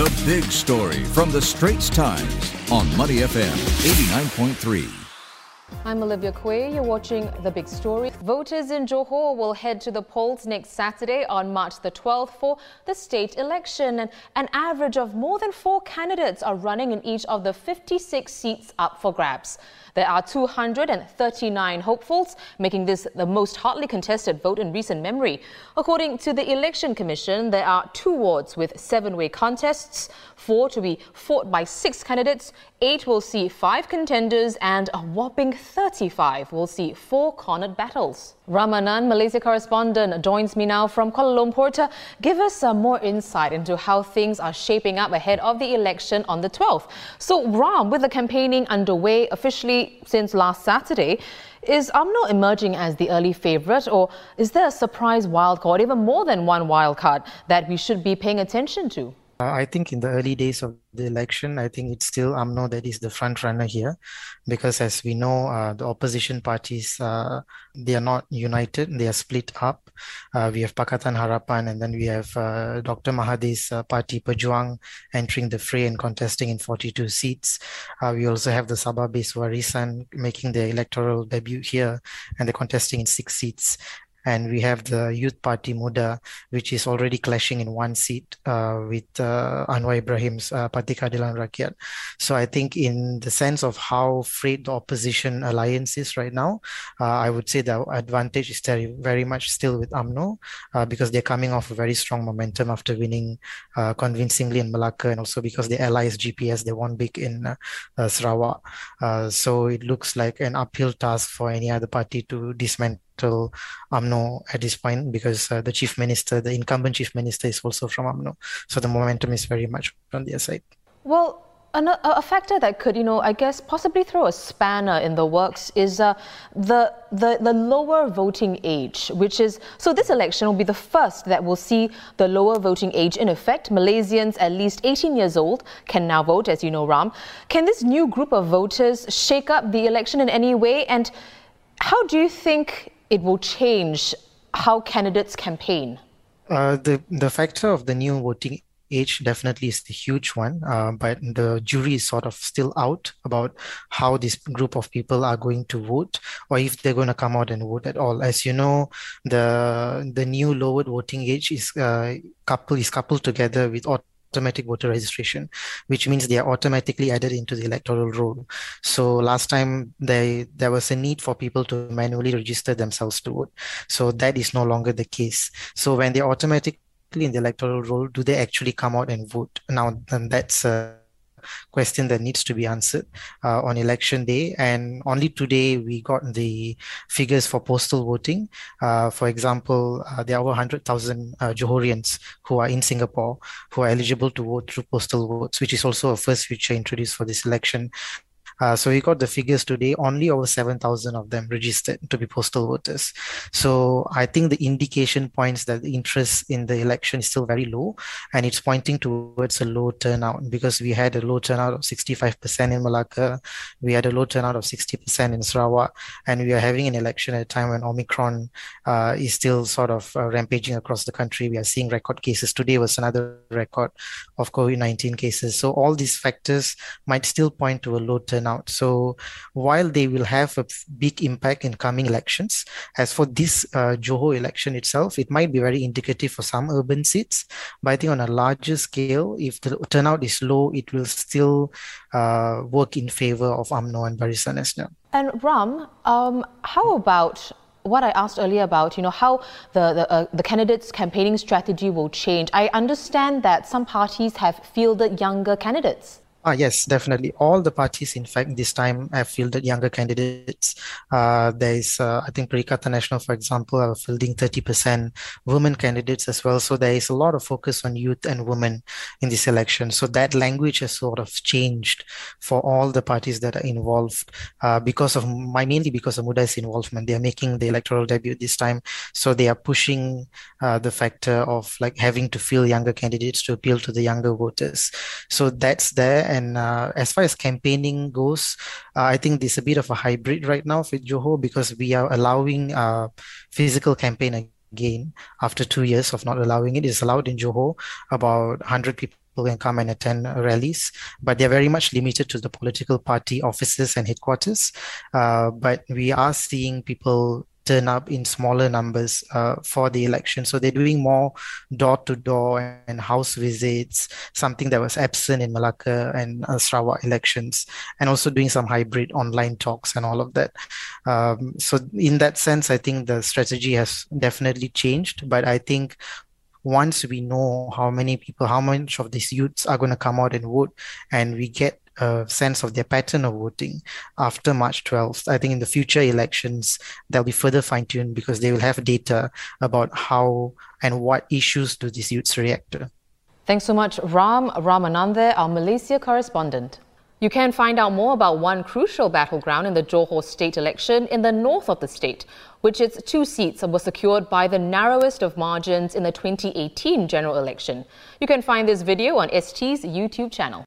The big story from the Straits Times on Money FM 89.3. I'm Olivia Quay. You're watching The Big Story. Voters in Johor will head to the polls next Saturday on March the 12th for the state election. And an average of more than four candidates are running in each of the 56 seats up for grabs. There are 239 hopefuls, making this the most hotly contested vote in recent memory. According to the Election Commission, there are two wards with seven-way contests, four to be fought by six candidates, eight will see five contenders, and a whopping 35 will see four cornered battles. Ram Anand, Malaysia correspondent, joins me now from Kuala Lumpur to give us some more insight into how things are shaping up ahead of the election on the 12th. So, Ram, with the campaigning underway officially since last Saturday, is UMNO emerging as the early favourite, or is there a surprise wildcard, even more than one wildcard, that we should be paying attention to? Uh, I think in the early days of the election, I think it's still UMNO that is the front runner here, because as we know, uh, the opposition parties uh, they are not united; they are split up. Uh, we have Pakatan Harapan, and then we have uh, Dr. Mahathir's uh, party Pejuang entering the fray and contesting in 42 seats. we also have the Sabah-based Warisan making their electoral debut here, and they're contesting in six seats and we have the Youth Party Muda, which is already clashing in one seat uh, with uh, Anwar Ibrahim's uh, Parti Keadilan Rakyat. So I think, in the sense of how frayed the opposition alliance is right now, uh, I would say the advantage is very, very much still with UMNO uh, because they're coming off a very strong momentum after winning uh, convincingly in Malacca, and also because the allies GPS they won big in Sarawak. so it looks like an uphill task for any other party to dismantle to UMNO at this point because uh, the chief minister, the incumbent chief minister, is also from UMNO. So the momentum is very much on their side. Well, a factor that could, you know, I guess possibly throw a spanner in the works is uh, the, the the lower voting age, which is so this election will be the first that will see the lower voting age in effect. Malaysians at least 18 years old can now vote, as you know, Ram. Can this new group of voters shake up the election in any way? And how do you think it will change how candidates campaign? Uh, the the factor of the new voting age definitely is the huge one, uh, but the jury is sort of still out about how this group of people are going to vote or if they're going to come out and vote at all. As you know, the the new lowered voting age is uh, couple is coupled together with automatic voter registration, which means they are automatically added into the electoral roll. So last time they there was a need for people to manually register themselves to vote. So that is no longer the case. So when they automatically in the electoral roll, do they actually come out and vote? Now that's uh, question that needs to be answered uh, on election day. And only today we got the figures for postal voting. Uh, for example, uh, there are over 100,000 uh, Johorians who are in Singapore who are eligible to vote through postal votes, which is also a first feature introduced for this election. Uh, so we got the figures today, only over 7,000 of them registered to be postal voters. So I think the indication points that the interest in the election is still very low and it's pointing towards a low turnout because we had a low turnout of 65% in Malacca, we had a low turnout of 60% in Sarawak, and we are having an election at a time when Omicron uh, is still sort of uh, rampaging across the country. We are seeing record cases. Today was another record of COVID 19 cases. So all these factors might still point to a low turnout out. So while they will have a big impact in coming elections, as for this uh, Johor election itself, it might be very indicative for some urban seats. But I think on a larger scale, if the turnout is low, it will still uh, work in favor of UMNO and Barisan Nasional. And Ram, um, how about what I asked earlier about, you know, how the the, uh, the candidates' campaigning strategy will change. I understand that some parties have fielded younger candidates. Ah, yes, definitely. All the parties, in fact, this time have fielded younger candidates. Uh, there is, uh, I think, Perikatan Nasional, for example, are fielding 30% women candidates as well. So there is a lot of focus on youth and women in this election. So that language has sort of changed for all the parties that are involved uh, because of my mainly because of Muda's involvement. They are making the electoral debut this time, so they are pushing uh, the factor of like having to field younger candidates to appeal to the younger voters. So that's there and uh, as far as campaigning goes, uh, I think there's a bit of a hybrid right now with Johor because we are allowing uh, physical campaign again after two years of not allowing it. It's allowed in Johor. About 100 people can come and attend rallies, but they're very much limited to the political party offices and headquarters. Uh, but we are seeing people turn up in smaller numbers uh, for the election. So they're doing more door to door and house visits, something that was absent in Malacca and uh, Sarawak elections, and also doing some hybrid online talks and all of that. Um, so, in that sense, I think the strategy has definitely changed. But I think once we know how many people, how much of these youths are going to come out and vote, and we get a sense of their pattern of voting after March 12th. I think in the future elections, they'll be further fine tuned because they will have data about how and what issues do these youths react to. Thanks so much, Ram Ramanande, our Malaysia correspondent. You can find out more about one crucial battleground in the Johor state election in the north of the state, which its two seats were secured by the narrowest of margins in the 2018 general election. You can find this video on ST's YouTube channel.